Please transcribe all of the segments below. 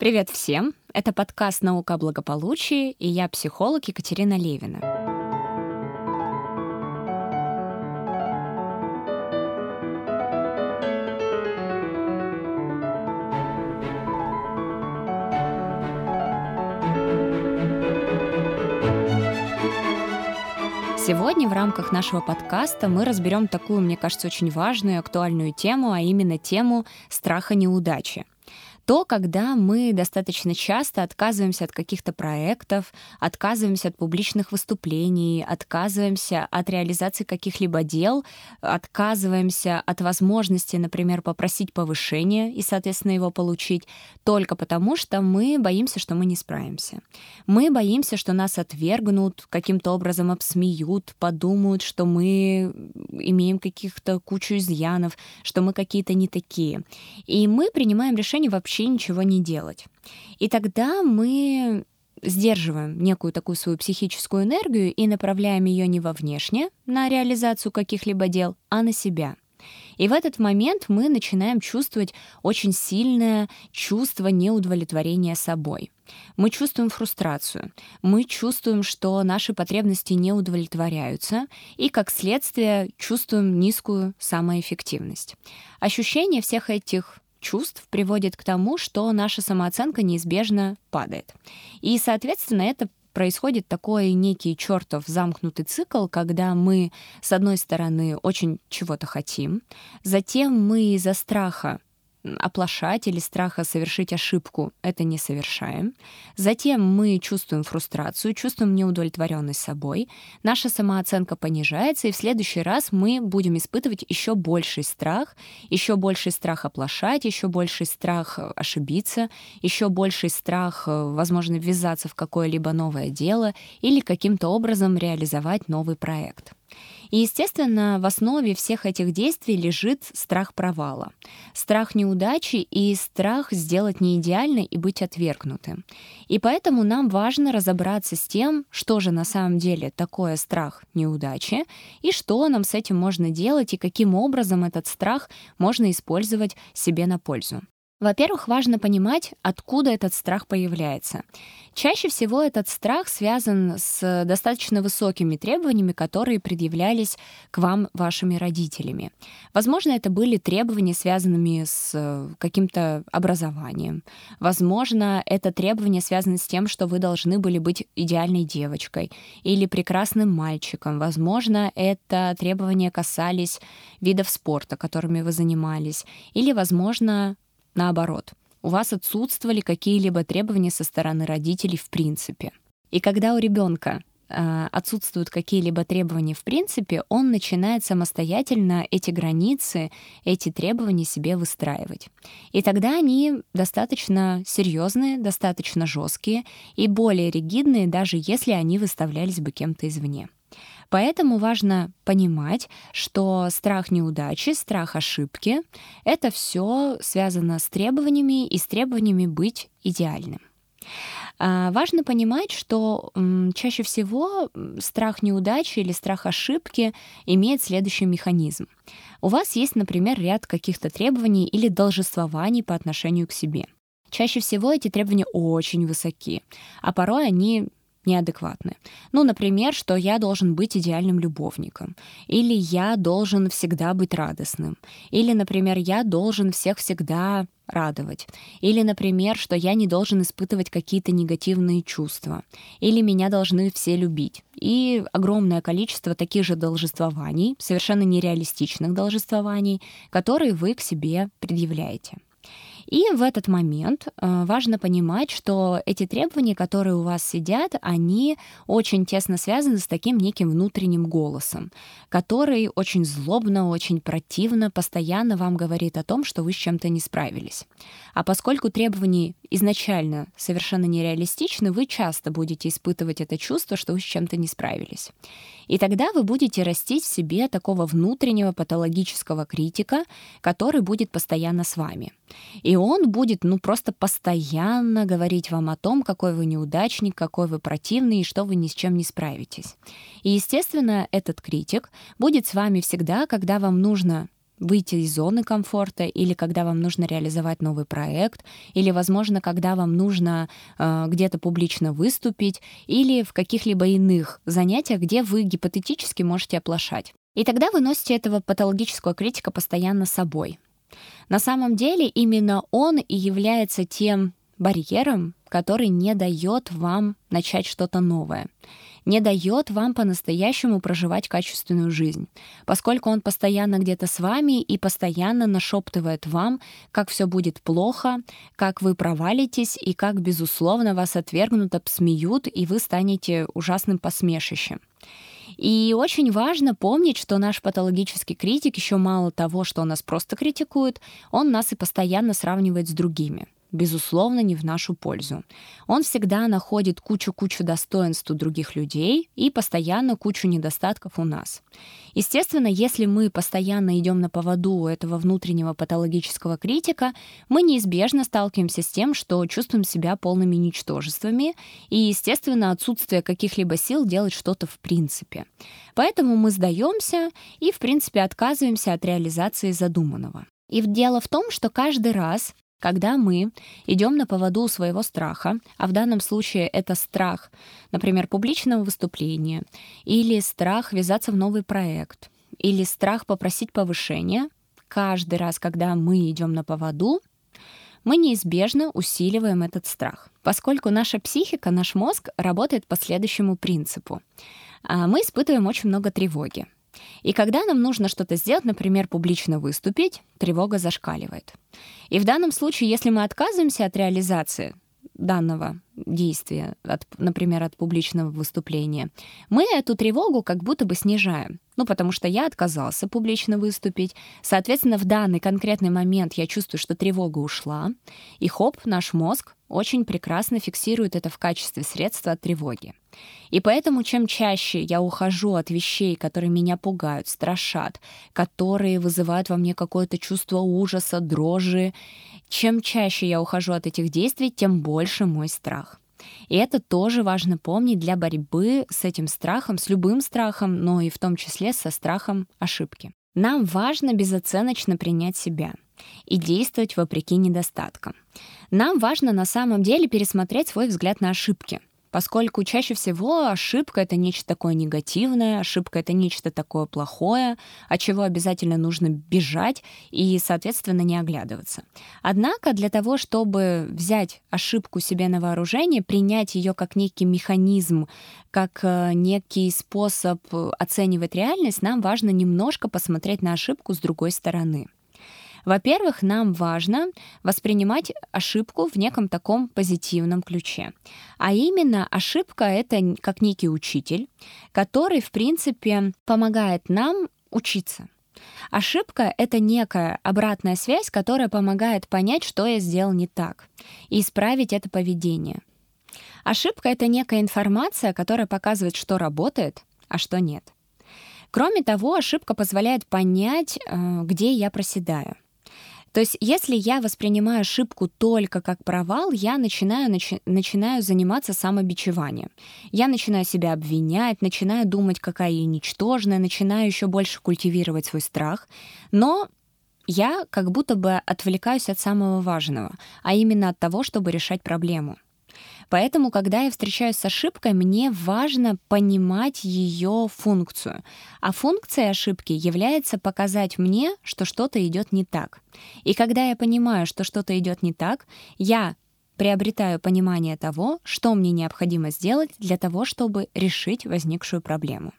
Привет всем! Это подкаст «Наука о благополучии» и я психолог Екатерина Левина. Сегодня в рамках нашего подкаста мы разберем такую, мне кажется, очень важную и актуальную тему, а именно тему страха неудачи то, когда мы достаточно часто отказываемся от каких-то проектов, отказываемся от публичных выступлений, отказываемся от реализации каких-либо дел, отказываемся от возможности, например, попросить повышение и, соответственно, его получить, только потому, что мы боимся, что мы не справимся. Мы боимся, что нас отвергнут, каким-то образом обсмеют, подумают, что мы имеем каких-то кучу изъянов, что мы какие-то не такие. И мы принимаем решение вообще вообще ничего не делать. И тогда мы сдерживаем некую такую свою психическую энергию и направляем ее не во внешнее, на реализацию каких-либо дел, а на себя. И в этот момент мы начинаем чувствовать очень сильное чувство неудовлетворения собой. Мы чувствуем фрустрацию, мы чувствуем, что наши потребности не удовлетворяются, и как следствие чувствуем низкую самоэффективность. Ощущение всех этих чувств приводит к тому, что наша самооценка неизбежно падает. И, соответственно, это происходит такой некий чертов замкнутый цикл, когда мы, с одной стороны, очень чего-то хотим, затем мы из-за страха оплошать или страха совершить ошибку это не совершаем. Затем мы чувствуем фрустрацию, чувствуем неудовлетворенность собой, наша самооценка понижается, и в следующий раз мы будем испытывать еще больший страх, еще больший страх оплошать, еще больший страх ошибиться, еще больший страх, возможно, ввязаться в какое-либо новое дело или каким-то образом реализовать новый проект. И, естественно, в основе всех этих действий лежит страх провала, страх неудачи и страх сделать не идеально и быть отвергнутым. И поэтому нам важно разобраться с тем, что же на самом деле такое страх неудачи, и что нам с этим можно делать, и каким образом этот страх можно использовать себе на пользу. Во-первых, важно понимать, откуда этот страх появляется. Чаще всего этот страх связан с достаточно высокими требованиями, которые предъявлялись к вам вашими родителями. Возможно, это были требования, связанными с э, каким-то образованием. Возможно, это требования связаны с тем, что вы должны были быть идеальной девочкой или прекрасным мальчиком. Возможно, это требования касались видов спорта, которыми вы занимались. Или, возможно, наоборот, у вас отсутствовали какие-либо требования со стороны родителей в принципе. И когда у ребенка э, отсутствуют какие-либо требования в принципе, он начинает самостоятельно эти границы, эти требования себе выстраивать. И тогда они достаточно серьезные, достаточно жесткие и более ригидные, даже если они выставлялись бы кем-то извне. Поэтому важно понимать, что страх неудачи, страх ошибки — это все связано с требованиями и с требованиями быть идеальным. А, важно понимать, что чаще всего страх неудачи или страх ошибки имеет следующий механизм. У вас есть, например, ряд каких-то требований или должествований по отношению к себе. Чаще всего эти требования очень высоки, а порой они неадекватны. Ну, например, что я должен быть идеальным любовником, или я должен всегда быть радостным, или, например, я должен всех всегда радовать. Или, например, что я не должен испытывать какие-то негативные чувства. Или меня должны все любить. И огромное количество таких же должествований, совершенно нереалистичных должествований, которые вы к себе предъявляете. И в этот момент э, важно понимать, что эти требования, которые у вас сидят, они очень тесно связаны с таким неким внутренним голосом, который очень злобно, очень противно, постоянно вам говорит о том, что вы с чем-то не справились. А поскольку требования изначально совершенно нереалистичны, вы часто будете испытывать это чувство, что вы с чем-то не справились. И тогда вы будете растить в себе такого внутреннего патологического критика, который будет постоянно с вами. И он будет, ну, просто постоянно говорить вам о том, какой вы неудачник, какой вы противный и что вы ни с чем не справитесь. И, естественно, этот критик будет с вами всегда, когда вам нужно выйти из зоны комфорта, или когда вам нужно реализовать новый проект, или, возможно, когда вам нужно э, где-то публично выступить, или в каких-либо иных занятиях, где вы гипотетически можете оплошать. И тогда вы носите этого патологического критика постоянно с собой. На самом деле именно он и является тем барьером, который не дает вам начать что-то новое не дает вам по-настоящему проживать качественную жизнь, поскольку он постоянно где-то с вами и постоянно нашептывает вам, как все будет плохо, как вы провалитесь и как, безусловно, вас отвергнут, обсмеют, и вы станете ужасным посмешищем. И очень важно помнить, что наш патологический критик еще мало того, что он нас просто критикует, он нас и постоянно сравнивает с другими безусловно, не в нашу пользу. Он всегда находит кучу-кучу достоинств у других людей и постоянно кучу недостатков у нас. Естественно, если мы постоянно идем на поводу у этого внутреннего патологического критика, мы неизбежно сталкиваемся с тем, что чувствуем себя полными ничтожествами и, естественно, отсутствие каких-либо сил делать что-то в принципе. Поэтому мы сдаемся и, в принципе, отказываемся от реализации задуманного. И дело в том, что каждый раз, когда мы идем на поводу своего страха, а в данном случае это страх, например, публичного выступления, или страх ввязаться в новый проект, или страх попросить повышения, каждый раз, когда мы идем на поводу, мы неизбежно усиливаем этот страх, поскольку наша психика, наш мозг работает по следующему принципу. А мы испытываем очень много тревоги. И когда нам нужно что-то сделать, например, публично выступить, тревога зашкаливает. И в данном случае, если мы отказываемся от реализации данного действия, от, например, от публичного выступления, мы эту тревогу как будто бы снижаем. Ну, потому что я отказался публично выступить. Соответственно, в данный конкретный момент я чувствую, что тревога ушла, и хоп, наш мозг очень прекрасно фиксирует это в качестве средства от тревоги. И поэтому чем чаще я ухожу от вещей, которые меня пугают, страшат, которые вызывают во мне какое-то чувство ужаса, дрожи, чем чаще я ухожу от этих действий, тем больше мой страх. И это тоже важно помнить для борьбы с этим страхом, с любым страхом, но и в том числе со страхом ошибки. Нам важно безоценочно принять себя и действовать вопреки недостаткам. Нам важно на самом деле пересмотреть свой взгляд на ошибки — поскольку чаще всего ошибка — это нечто такое негативное, ошибка — это нечто такое плохое, от чего обязательно нужно бежать и, соответственно, не оглядываться. Однако для того, чтобы взять ошибку себе на вооружение, принять ее как некий механизм, как э, некий способ оценивать реальность, нам важно немножко посмотреть на ошибку с другой стороны. Во-первых, нам важно воспринимать ошибку в неком таком позитивном ключе. А именно, ошибка — это как некий учитель, который, в принципе, помогает нам учиться. Ошибка — это некая обратная связь, которая помогает понять, что я сделал не так, и исправить это поведение. Ошибка — это некая информация, которая показывает, что работает, а что нет. Кроме того, ошибка позволяет понять, э, где я проседаю. То есть, если я воспринимаю ошибку только как провал, я начинаю, начи, начинаю заниматься самобичеванием. Я начинаю себя обвинять, начинаю думать, какая я ничтожная, начинаю еще больше культивировать свой страх. Но я как будто бы отвлекаюсь от самого важного, а именно от того, чтобы решать проблему. Поэтому, когда я встречаюсь с ошибкой, мне важно понимать ее функцию. А функция ошибки является показать мне, что что-то идет не так. И когда я понимаю, что что-то идет не так, я приобретаю понимание того, что мне необходимо сделать для того, чтобы решить возникшую проблему.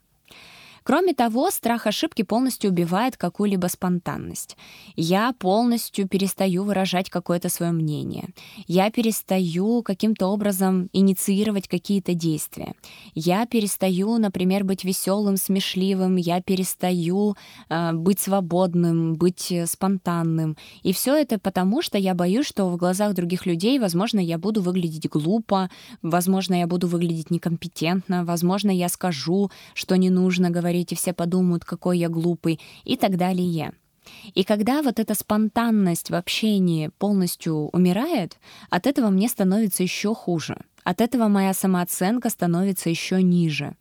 Кроме того, страх ошибки полностью убивает какую-либо спонтанность. Я полностью перестаю выражать какое-то свое мнение. Я перестаю каким-то образом инициировать какие-то действия. Я перестаю, например, быть веселым, смешливым. Я перестаю э, быть свободным, быть спонтанным. И все это потому, что я боюсь, что в глазах других людей, возможно, я буду выглядеть глупо, возможно, я буду выглядеть некомпетентно, возможно, я скажу, что не нужно говорить говорить, и все подумают, какой я глупый, и так далее. И когда вот эта спонтанность в общении полностью умирает, от этого мне становится еще хуже. От этого моя самооценка становится еще ниже.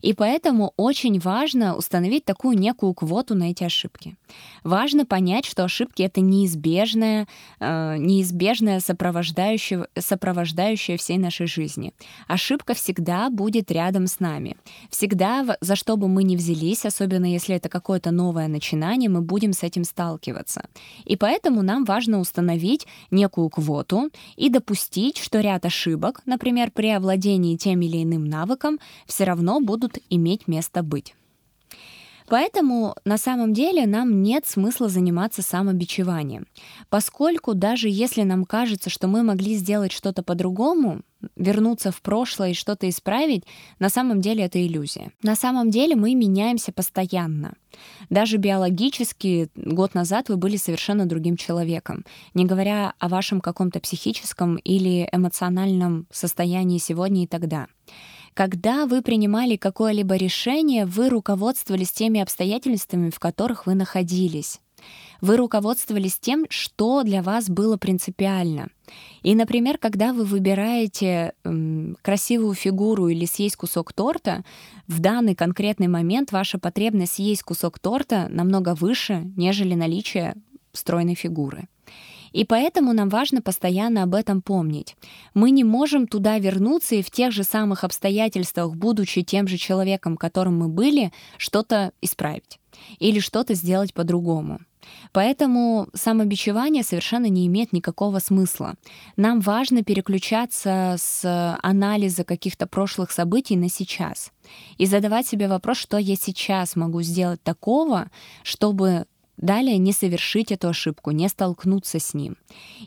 И поэтому очень важно установить такую некую квоту на эти ошибки. Важно понять, что ошибки — это неизбежное, э, неизбежное сопровождающее, сопровождающее всей нашей жизни. Ошибка всегда будет рядом с нами. Всегда, за что бы мы ни взялись, особенно если это какое-то новое начинание, мы будем с этим сталкиваться. И поэтому нам важно установить некую квоту и допустить, что ряд ошибок, например, при овладении тем или иным навыком, все равно будут иметь место быть. Поэтому на самом деле нам нет смысла заниматься самобичеванием, поскольку даже если нам кажется, что мы могли сделать что-то по-другому, вернуться в прошлое и что-то исправить, на самом деле это иллюзия. На самом деле мы меняемся постоянно. Даже биологически год назад вы были совершенно другим человеком, не говоря о вашем каком-то психическом или эмоциональном состоянии сегодня и тогда. Когда вы принимали какое-либо решение, вы руководствовались теми обстоятельствами, в которых вы находились. Вы руководствовались тем, что для вас было принципиально. И, например, когда вы выбираете м, красивую фигуру или съесть кусок торта, в данный конкретный момент ваша потребность съесть кусок торта намного выше, нежели наличие стройной фигуры. И поэтому нам важно постоянно об этом помнить. Мы не можем туда вернуться и в тех же самых обстоятельствах, будучи тем же человеком, которым мы были, что-то исправить или что-то сделать по-другому. Поэтому самобичевание совершенно не имеет никакого смысла. Нам важно переключаться с анализа каких-то прошлых событий на сейчас и задавать себе вопрос, что я сейчас могу сделать такого, чтобы Далее не совершить эту ошибку, не столкнуться с ним.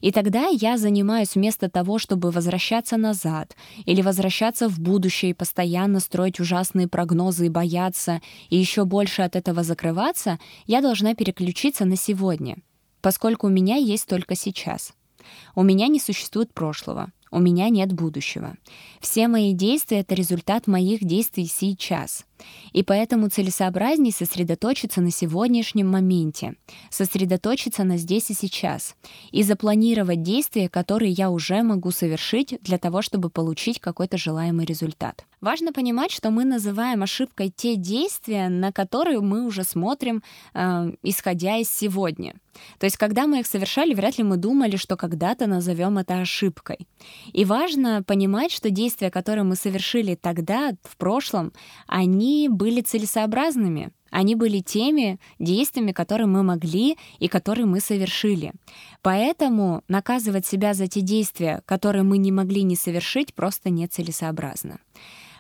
И тогда я занимаюсь вместо того, чтобы возвращаться назад или возвращаться в будущее и постоянно строить ужасные прогнозы и бояться, и еще больше от этого закрываться, я должна переключиться на сегодня, поскольку у меня есть только сейчас. У меня не существует прошлого, у меня нет будущего. Все мои действия — это результат моих действий сейчас. И поэтому целесообразней сосредоточиться на сегодняшнем моменте, сосредоточиться на здесь и сейчас и запланировать действия, которые я уже могу совершить для того, чтобы получить какой-то желаемый результат. Важно понимать, что мы называем ошибкой те действия, на которые мы уже смотрим, э, исходя из сегодня. То есть, когда мы их совершали, вряд ли мы думали, что когда-то назовем это ошибкой. И важно понимать, что действия, которые мы совершили тогда, в прошлом, они были целесообразными. Они были теми действиями, которые мы могли и которые мы совершили. Поэтому наказывать себя за те действия, которые мы не могли не совершить, просто нецелесообразно.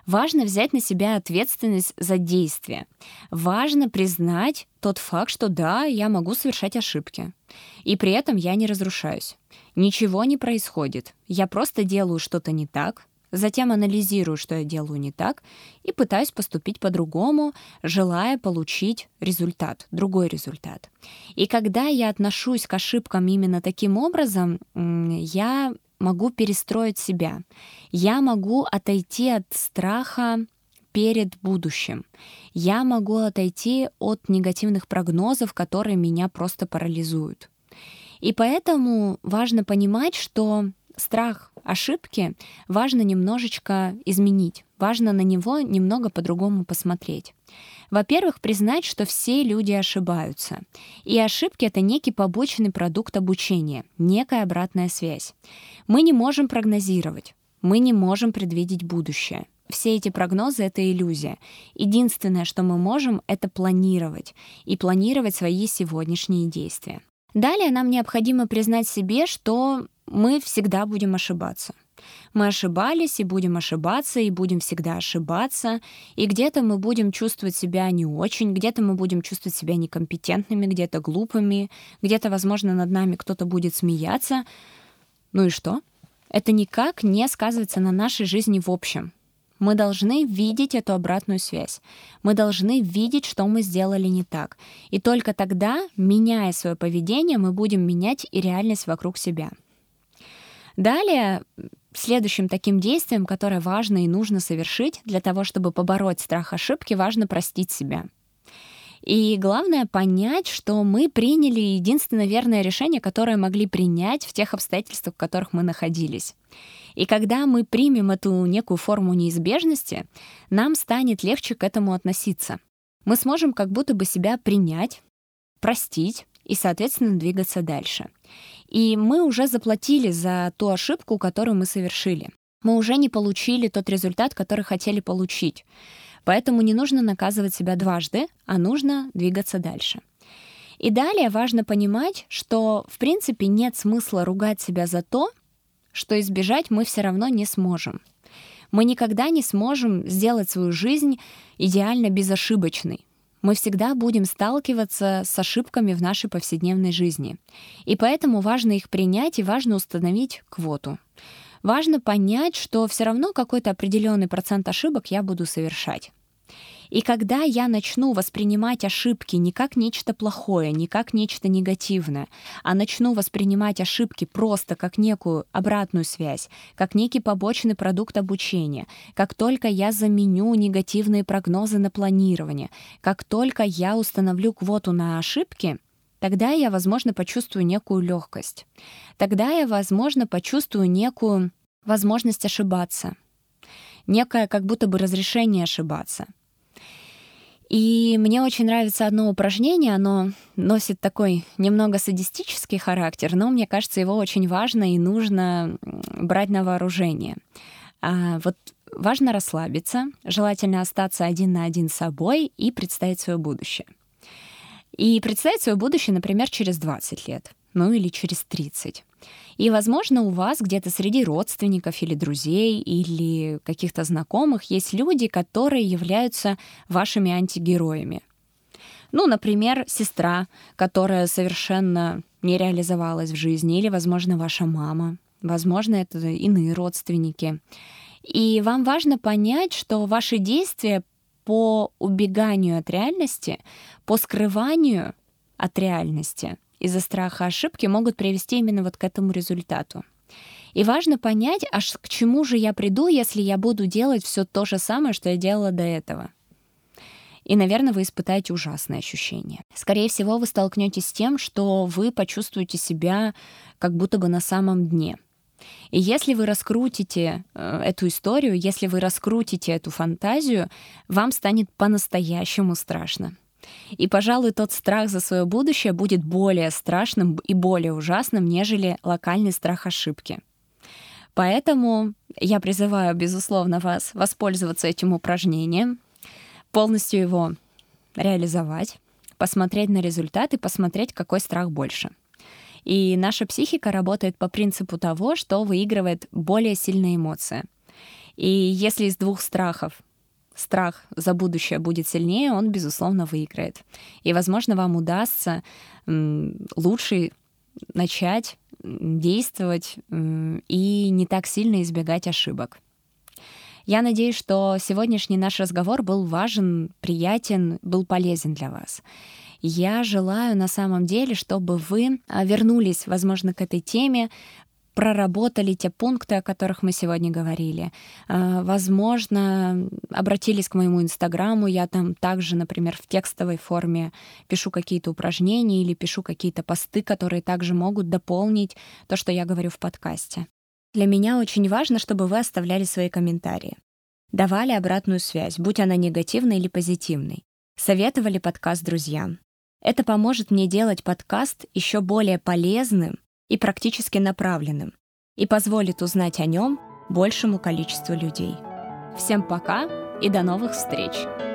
Важно взять на себя ответственность за действия. Важно признать тот факт, что да, я могу совершать ошибки. И при этом я не разрушаюсь. Ничего не происходит. Я просто делаю что-то не так, затем анализирую, что я делаю не так, и пытаюсь поступить по-другому, желая получить результат, другой результат. И когда я отношусь к ошибкам именно таким образом, я могу перестроить себя. Я могу отойти от страха перед будущим. Я могу отойти от негативных прогнозов, которые меня просто парализуют. И поэтому важно понимать, что страх ошибки важно немножечко изменить, важно на него немного по-другому посмотреть. Во-первых, признать, что все люди ошибаются. И ошибки — это некий побочный продукт обучения, некая обратная связь. Мы не можем прогнозировать, мы не можем предвидеть будущее. Все эти прогнозы — это иллюзия. Единственное, что мы можем, это планировать. И планировать свои сегодняшние действия. Далее нам необходимо признать себе, что мы всегда будем ошибаться. Мы ошибались и будем ошибаться, и будем всегда ошибаться, и где-то мы будем чувствовать себя не очень, где-то мы будем чувствовать себя некомпетентными, где-то глупыми, где-то, возможно, над нами кто-то будет смеяться. Ну и что? Это никак не сказывается на нашей жизни в общем. Мы должны видеть эту обратную связь. Мы должны видеть, что мы сделали не так. И только тогда, меняя свое поведение, мы будем менять и реальность вокруг себя. Далее, следующим таким действием, которое важно и нужно совершить для того, чтобы побороть страх ошибки, важно простить себя. И главное понять, что мы приняли единственное верное решение, которое могли принять в тех обстоятельствах, в которых мы находились. И когда мы примем эту некую форму неизбежности, нам станет легче к этому относиться. Мы сможем как будто бы себя принять, простить и, соответственно, двигаться дальше. И мы уже заплатили за ту ошибку, которую мы совершили. Мы уже не получили тот результат, который хотели получить. Поэтому не нужно наказывать себя дважды, а нужно двигаться дальше. И далее важно понимать, что в принципе нет смысла ругать себя за то, что избежать мы все равно не сможем. Мы никогда не сможем сделать свою жизнь идеально безошибочной. Мы всегда будем сталкиваться с ошибками в нашей повседневной жизни. И поэтому важно их принять и важно установить квоту. Важно понять, что все равно какой-то определенный процент ошибок я буду совершать. И когда я начну воспринимать ошибки не как нечто плохое, не как нечто негативное, а начну воспринимать ошибки просто как некую обратную связь, как некий побочный продукт обучения, как только я заменю негативные прогнозы на планирование, как только я установлю квоту на ошибки, тогда я, возможно, почувствую некую легкость. Тогда я, возможно, почувствую некую возможность ошибаться, некое как будто бы разрешение ошибаться — и мне очень нравится одно упражнение, оно носит такой немного садистический характер, но мне кажется, его очень важно и нужно брать на вооружение. А вот важно расслабиться, желательно остаться один на один с собой и представить свое будущее. И представить свое будущее, например, через 20 лет, ну или через 30. И, возможно, у вас где-то среди родственников или друзей или каких-то знакомых есть люди, которые являются вашими антигероями. Ну, например, сестра, которая совершенно не реализовалась в жизни, или, возможно, ваша мама, возможно, это иные родственники. И вам важно понять, что ваши действия по убеганию от реальности, по скрыванию от реальности из-за страха ошибки могут привести именно вот к этому результату. И важно понять, аж к чему же я приду, если я буду делать все то же самое, что я делала до этого. И, наверное, вы испытаете ужасное ощущение. Скорее всего, вы столкнетесь с тем, что вы почувствуете себя как будто бы на самом дне. И если вы раскрутите э, эту историю, если вы раскрутите эту фантазию, вам станет по-настоящему страшно. И, пожалуй, тот страх за свое будущее будет более страшным и более ужасным, нежели локальный страх ошибки. Поэтому я призываю, безусловно, вас воспользоваться этим упражнением, полностью его реализовать, посмотреть на результат и посмотреть, какой страх больше. И наша психика работает по принципу того, что выигрывает более сильные эмоции. И если из двух страхов страх за будущее будет сильнее, он, безусловно, выиграет. И, возможно, вам удастся лучше начать действовать и не так сильно избегать ошибок. Я надеюсь, что сегодняшний наш разговор был важен, приятен, был полезен для вас. Я желаю на самом деле, чтобы вы а, вернулись, возможно, к этой теме, проработали те пункты, о которых мы сегодня говорили. А, возможно, обратились к моему инстаграму, я там также, например, в текстовой форме пишу какие-то упражнения или пишу какие-то посты, которые также могут дополнить то, что я говорю в подкасте. Для меня очень важно, чтобы вы оставляли свои комментарии. Давали обратную связь, будь она негативной или позитивной. Советовали подкаст друзьям. Это поможет мне делать подкаст еще более полезным и практически направленным, и позволит узнать о нем большему количеству людей. Всем пока и до новых встреч!